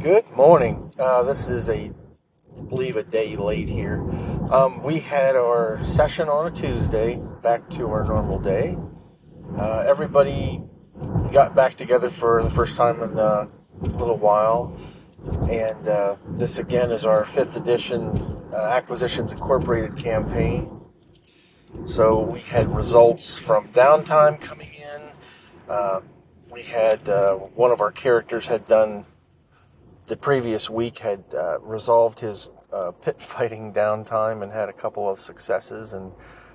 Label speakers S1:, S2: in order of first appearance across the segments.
S1: Good morning. Uh, this is a, I believe, a day late here. Um, we had our session on a Tuesday, back to our normal day. Uh, everybody got back together for the first time in uh, a little while. And uh, this again is our fifth edition uh, Acquisitions Incorporated campaign. So we had results from downtime coming in. Uh, we had one of our characters had done the previous week had uh, resolved his uh, pit fighting downtime and had a couple of successes and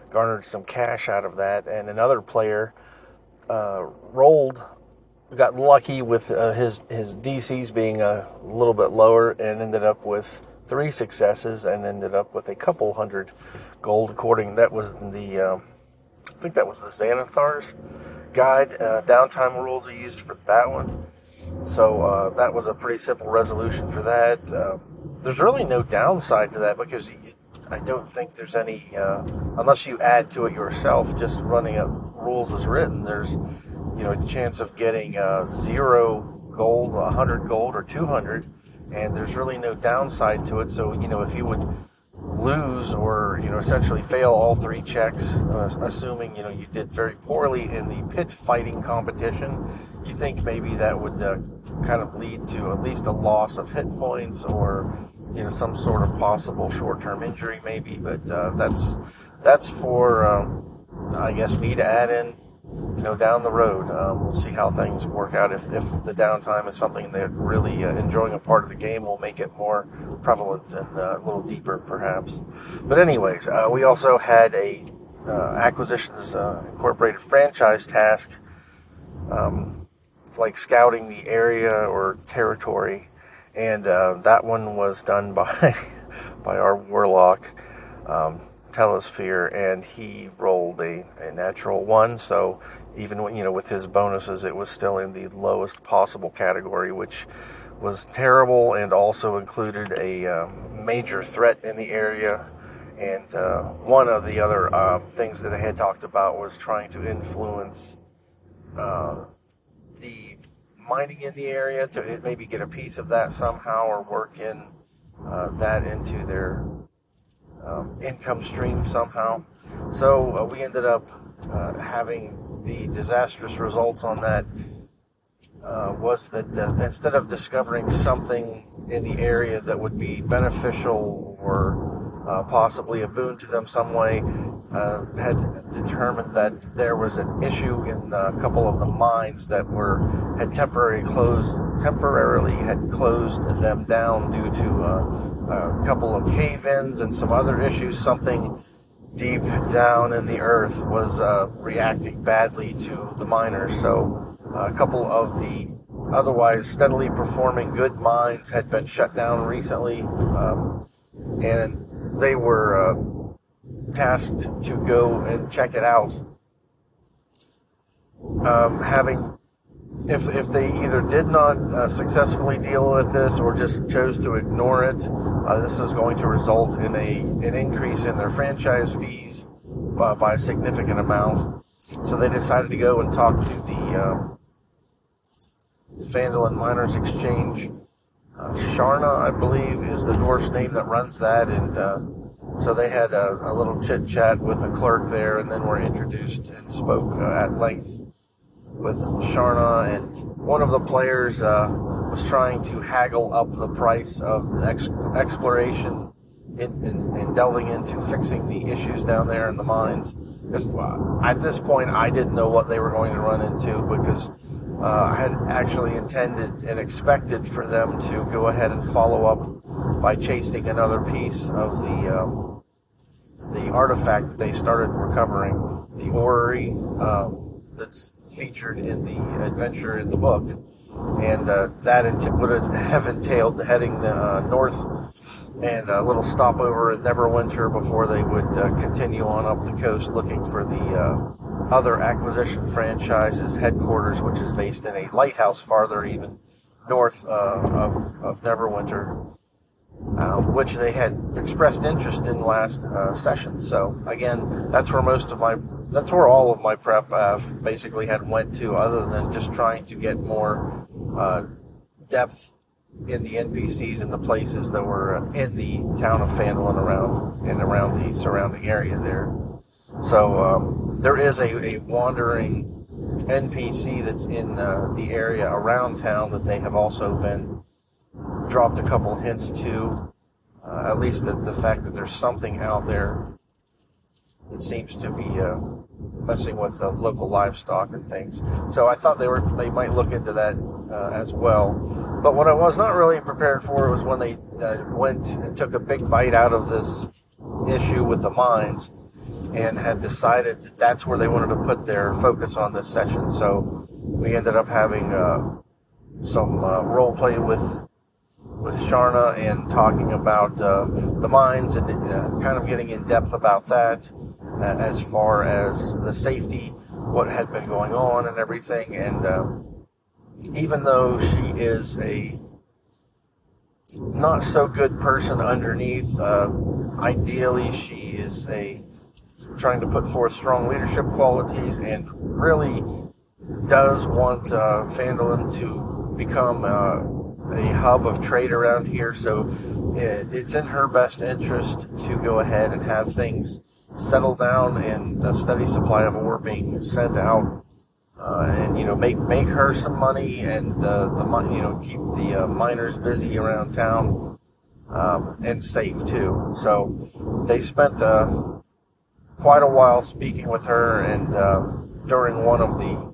S1: garnered some cash out of that. And another player uh, rolled, got lucky with uh, his his DCs being a little bit lower and ended up with three successes and ended up with a couple hundred gold. According that was the uh, I think that was the Xanathar's guide. Uh, downtime rules are used for that one. So uh, that was a pretty simple resolution for that. Uh, there's really no downside to that because you, I don't think there's any, uh, unless you add to it yourself, just running it rules as written, there's you know a chance of getting uh, zero gold, 100 gold, or 200, and there's really no downside to it. So you know if you would lose or you know essentially fail all three checks, uh, assuming you know you did very poorly in the pit fighting competition, you think maybe that would uh, kind of lead to at least a loss of hit points or you know some sort of possible short-term injury maybe. But uh, that's that's for um, I guess me to add in you know, down the road. Um, we'll see how things work out. If, if the downtime is something they're really uh, enjoying a part of the game, we'll make it more prevalent and uh, a little deeper, perhaps. But anyways, uh, we also had a uh, acquisitions uh, incorporated franchise task, um, like scouting the area or territory, and uh, that one was done by by our warlock. Um, Telesphere, and he rolled a, a natural one. So even when, you know with his bonuses, it was still in the lowest possible category, which was terrible, and also included a um, major threat in the area. And uh, one of the other uh, things that they had talked about was trying to influence uh, the mining in the area to maybe get a piece of that somehow or work in uh, that into their um, income stream somehow. So uh, we ended up uh, having the disastrous results on that. Uh, was that uh, instead of discovering something in the area that would be beneficial or uh, possibly a boon to them some way, uh, had determined that there was an issue in a couple of the mines that were had temporarily closed, temporarily had closed them down due to uh, a couple of cave-ins and some other issues. Something deep down in the earth was uh, reacting badly to the miners. So a couple of the otherwise steadily performing good mines had been shut down recently, um, and they were uh, tasked to go and check it out. Um, having, if, if they either did not uh, successfully deal with this or just chose to ignore it, uh, this was going to result in a an increase in their franchise fees by, by a significant amount. So they decided to go and talk to the um, Phandalin Miners Exchange Sharna, I believe, is the dwarf's name that runs that, and uh, so they had a, a little chit chat with the clerk there, and then were introduced and spoke uh, at length with Sharna. And one of the players uh, was trying to haggle up the price of the ex- exploration in, in, in, delving into fixing the issues down there in the mines. Just, uh, at this point, I didn't know what they were going to run into because I had actually intended and expected for them to go ahead and follow up by chasing another piece of the um, the artifact that they started recovering, the orrery um, that's featured in the adventure in the book, and uh, that would have entailed heading the, uh, north and a little stopover at Neverwinter before they would uh, continue on up the coast looking for the uh, other acquisition franchises headquarters, which is based in a lighthouse farther even north uh, of, of Neverwinter, uh, which they had expressed interest in last uh, session. So again, that's where most of my that's where all of my prep uh, basically had went to, other than just trying to get more uh, depth in the NPCs and the places that were in the town of Phandalin around and around the surrounding area there. So um, there is a, a, wandering NPC that's in uh, the area around town that they have also been dropped a couple hints to. Uh, at least the, the fact that there's something out there that seems to be uh, messing with the local livestock and things. So I thought they were they might look into that uh, as well. But what I was not really prepared for was when they uh, went and took a big bite out of this issue with the mines and had decided that that's where they wanted to put their focus on this session. So we ended up having uh, some uh, role play with with Sharna and talking about uh, the mines and uh, kind of getting in depth about that as far as the safety, what had been going on, and everything. And um, even though she is a not so good person underneath, uh, ideally she is a trying to put forth strong leadership qualities and really does want uh, Phandalin to become uh, a hub of trade around here. So it, it's in her best interest to go ahead and have things settle down and a steady supply of ore being sent out. Uh, and you know make make her some money and uh, the money you know keep the uh, miners busy around town um, and safe too. So they spent uh, quite a while speaking with her, and uh, during one of the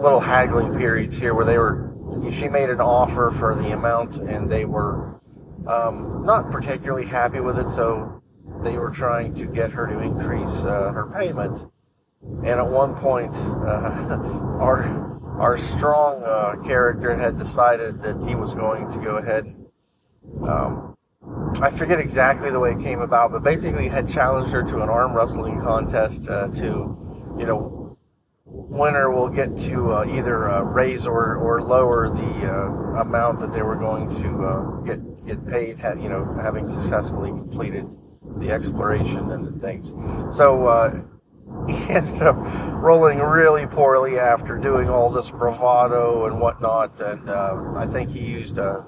S1: little haggling periods here, where they were, she made an offer for the amount, and they were um, not particularly happy with it, so they were trying to get her to increase uh, her payment. And at one point, uh, our our strong uh, character had decided that he was going to go ahead and um, I forget exactly the way it came about, but basically had challenged her to an arm wrestling contest uh, to, you know, winner will get to uh, either uh, raise or, or lower the uh, amount that they were going to get get paid, you know, having successfully completed the exploration and the things. So uh, he ended up rolling really poorly after doing all this bravado and whatnot, and I think he used a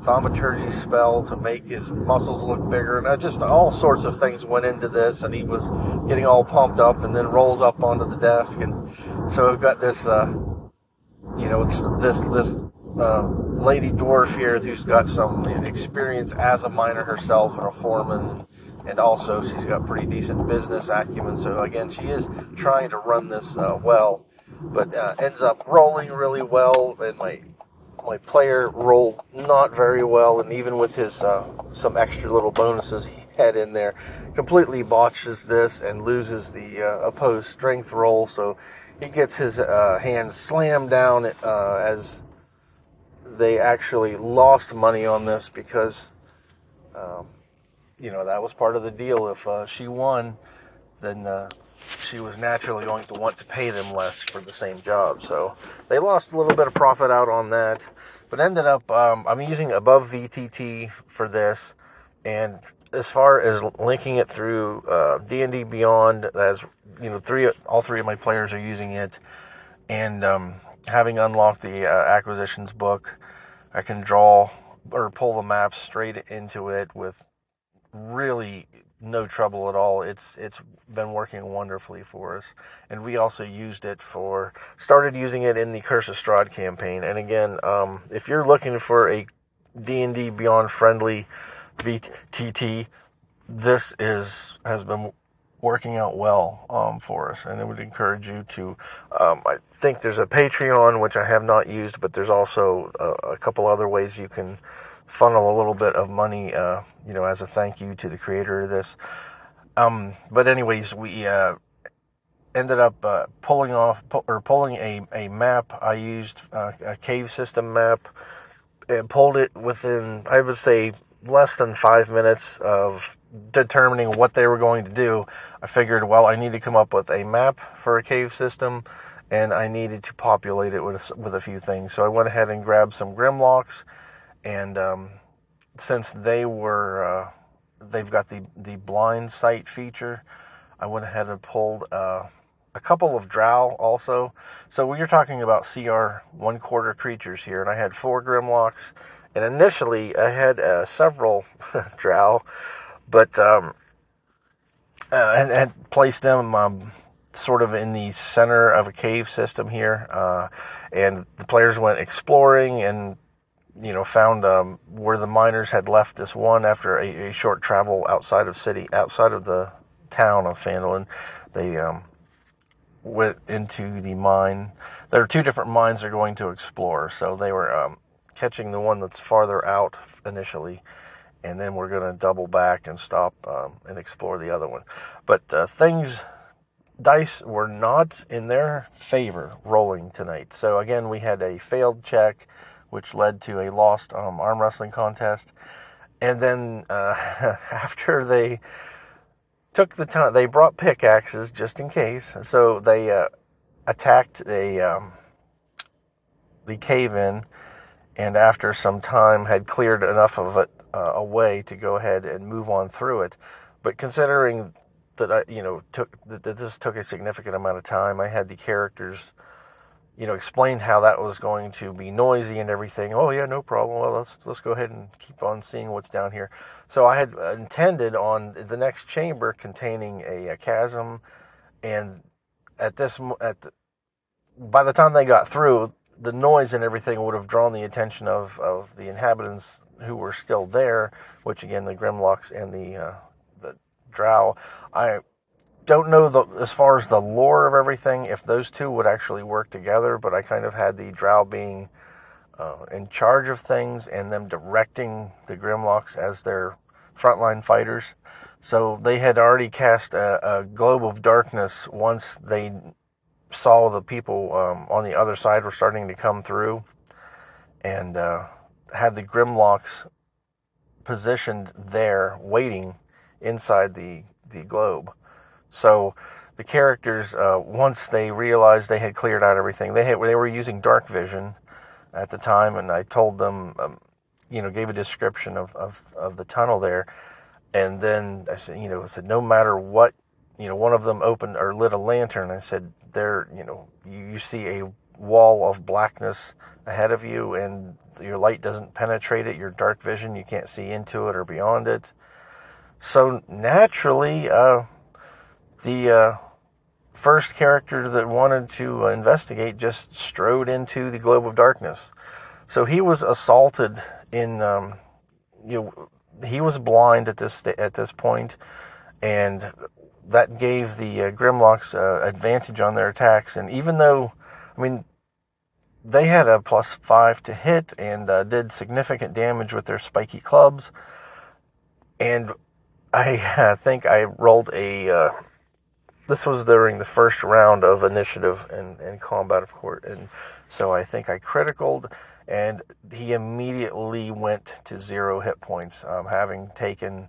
S1: thaumaturgy spell to make his muscles look bigger, and just all sorts of things went into this. And he was getting all pumped up, and then rolls up onto the desk, and so we've got this, uh, you know, this this uh, lady dwarf here who's got some experience as a miner herself and a foreman. And also, she's got pretty decent business acumen. So again, she is trying to run this uh, well, but uh, ends up rolling really well. And my my player rolled not very well, and even with his uh, some extra little bonuses he had in there, completely botches this and loses the uh, opposed strength roll. So he gets his uh, hands slammed down uh, as they actually lost money on this because, um, you know, that was part of the deal. If uh, she won, then uh, she was naturally going to want to pay them less for the same job. So they lost a little bit of profit out on that, but ended up um, I'm using above VTT for this, and as far as linking it through uh, D&D Beyond, as you know, three all three of my players are using it, and um, having unlocked the uh, acquisitions book, I can draw or pull the maps straight into it with really no trouble at all. It's it's been working wonderfully for us, and we also used it for started using it in the Curse of Strahd campaign. And again, um, if you're looking for a D and D Beyond friendly VTT, this is has been working out well um, for us, and I would encourage you to. Um, I think there's a Patreon which I have not used, but there's also a, a couple other ways you can funnel a little bit of money, uh, you know, as a thank you to the creator of this. Um, but anyways, we uh, ended up uh, pulling off or pulling a, a map. I used uh, a cave system map and pulled it within, I would say, less than five minutes of determining what they were going to do. I figured, well, I need to come up with a map for a cave system and I needed to populate it with, with a few things. So I went ahead and grabbed some Grimlocks and um, since they were uh, they've got the the blind sight feature, I went ahead and pulled uh, a couple of drow also. So we are talking about CR one quarter creatures here, and I had four Grimlocks, and initially I had uh, several drow, but um, uh, and, and placed them um, sort of in the center of a cave system here, uh, and the players went exploring and you know found um, where the miners had left this one after a, a, short travel outside of city, outside of the town of Phandalin. They um, went into the mine. There are two different mines they're going to explore, so they were um, catching the one that's farther out initially, and then we're going to double back and stop um, and explore the other one. But uh, things, dice were not in their favor rolling tonight. So again, we had a failed check, which led to a lost um, arm wrestling contest, and then uh, after they took the time. They brought pickaxes just in case. So they uh, attacked a um, the cave in, and after some time had cleared enough of it uh, away to go ahead and move on through it. But considering that I, you know, took that this took a significant amount of time, I had the characters you know, explained how that was going to be noisy and everything. Oh yeah, no problem. Well, let's let's go ahead and keep on seeing what's down here. So I had intended on the next chamber containing a, a chasm, and at this at the, by the time they got through, the noise and everything would have drawn the attention of of the inhabitants who were still there, which again the Grimlocks and the uh, the Drow. I don't know the, as far as the lore of everything if those two would actually work together, but I kind of had the Drow being uh, in charge of things and them directing the Grimlocks as their frontline fighters. So they had already cast a, a globe of darkness once they saw the people um, on the other side were starting to come through, and uh, had the Grimlocks positioned there, waiting inside the the globe. So the characters, uh, once they realized they had cleared out everything, they had, they were using dark vision at the time, and I told them, um, you know, gave a description of, of, of the tunnel there, and then I said, you know, I said no matter what, you know, one of them opened or lit a lantern. I said, there, you know, you, you see a wall of blackness ahead of you, and your light doesn't penetrate it. Your dark vision, you can't see into it or beyond it. So naturally, uh, the uh, first character that wanted to investigate just strode into the globe of darkness. So he was assaulted in, um, you know, he was blind at this at this point, and that gave the uh, Grimlocks uh, advantage on their attacks. And even though, I mean, they had a plus five to hit and uh, did significant damage with their spiky clubs, and I think I rolled a uh, this was during the first round of initiative and, and combat, of course. And so I think I criticaled, and he immediately went to zero hit points, um, having taken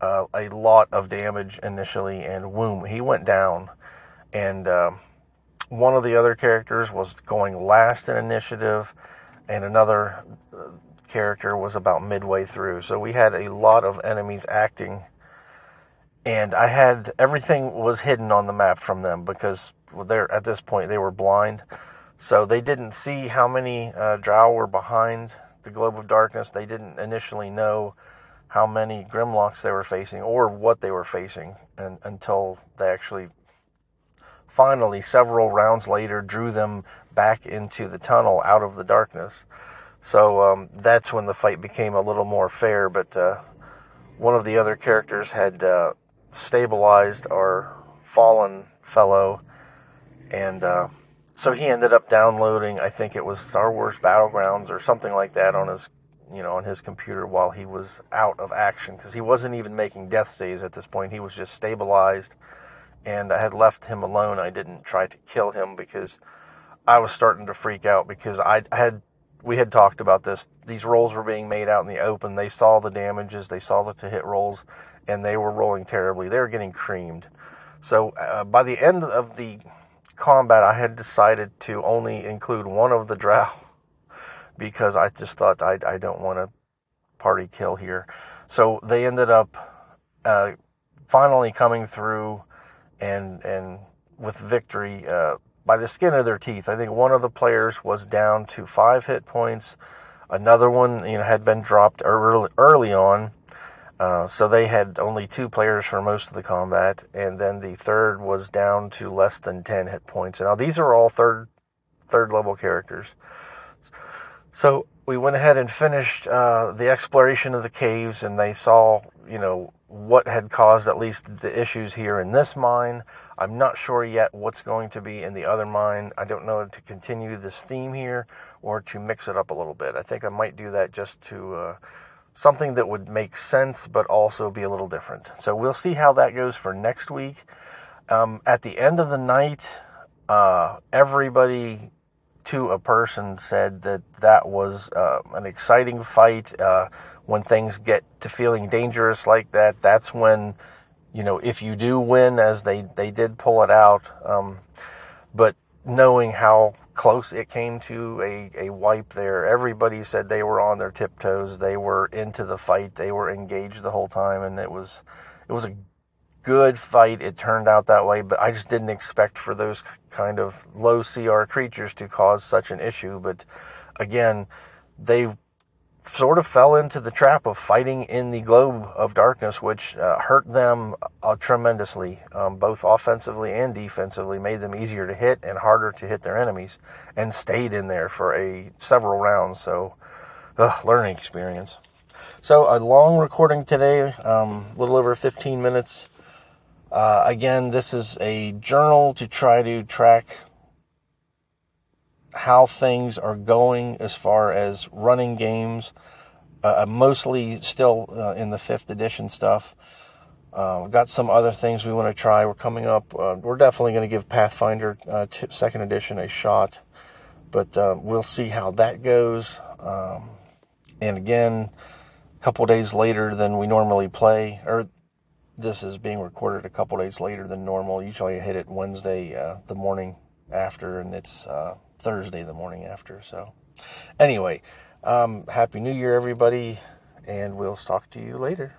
S1: uh, a lot of damage initially. And boom, he went down. And um, one of the other characters was going last in initiative, and another uh, character was about midway through. So we had a lot of enemies acting and I had everything was hidden on the map from them because they're at this point they were blind, so they didn't see how many uh, Drow were behind the globe of darkness. They didn't initially know how many Grimlocks they were facing or what they were facing, and, until they actually finally, several rounds later, drew them back into the tunnel out of the darkness. So um, that's when the fight became a little more fair. But uh, one of the other characters had uh, stabilized our fallen fellow, and uh, so he ended up downloading. I think it was Star Wars Battlegrounds or something like that on his, you know, on his computer while he was out of action because he wasn't even making death saves at this point. He was just stabilized, and I had left him alone. I didn't try to kill him because I was starting to freak out because I had we had talked about this. These rolls were being made out in the open. They saw the damages, they saw the to hit rolls, and they were rolling terribly. They were getting creamed. So uh, by the end of the combat, I had decided to only include one of the drow because I just thought I, I don't want to party kill here. So they ended up uh, finally coming through and and with victory uh, by the skin of their teeth. I think one of the players was down to five hit points. Another one, you know, had been dropped early, early on, uh, so they had only two players for most of the combat, and then the third was down to less than ten hit points. Now these are all third third level characters. So we went ahead and finished uh, the exploration of the caves, and they saw, you know, what had caused at least the issues here in this mine. I'm not sure yet what's going to be in the other mine. I don't know to continue this theme here or to mix it up a little bit. I think I might do that just to uh, something that would make sense but also be a little different. So we'll see how that goes for next week. Um, at the end of the night, uh, everybody to a person said that that was uh, an exciting fight. Uh, when things get to feeling dangerous like that, that's when, you know, if you do win, as they, they did pull it out, um, but knowing how close it came to a, a wipe there, everybody said they were on their tiptoes. They were into the fight. They were engaged the whole time, and it was it was a good fight. It turned out that way, but I just didn't expect for those kind of low CR creatures to cause such an issue. But again, they sort of fell into the trap of fighting in the globe of darkness, which uh, hurt them uh, tremendously, um, both offensively and defensively, made them easier to hit and harder to hit their enemies, and stayed in there for a several rounds. So, learning experience. So a long recording today, a um, little over 15 minutes. Uh, again, this is a journal to try to track how things are going as far as running games. Uh, mostly still uh, in the fifth edition stuff. Uh, got some other things we want to try. We're coming up. Uh, we're definitely going to give Pathfinder uh, t- second edition a shot, but uh, we'll see how that goes. Um, and again, a couple days later than we normally play, or this is being recorded a couple days later than normal. Usually I hit it Wednesday, uh, the morning after, and it's uh, Thursday, the morning after. So, anyway, um, Happy New Year, everybody, and we'll talk to you later.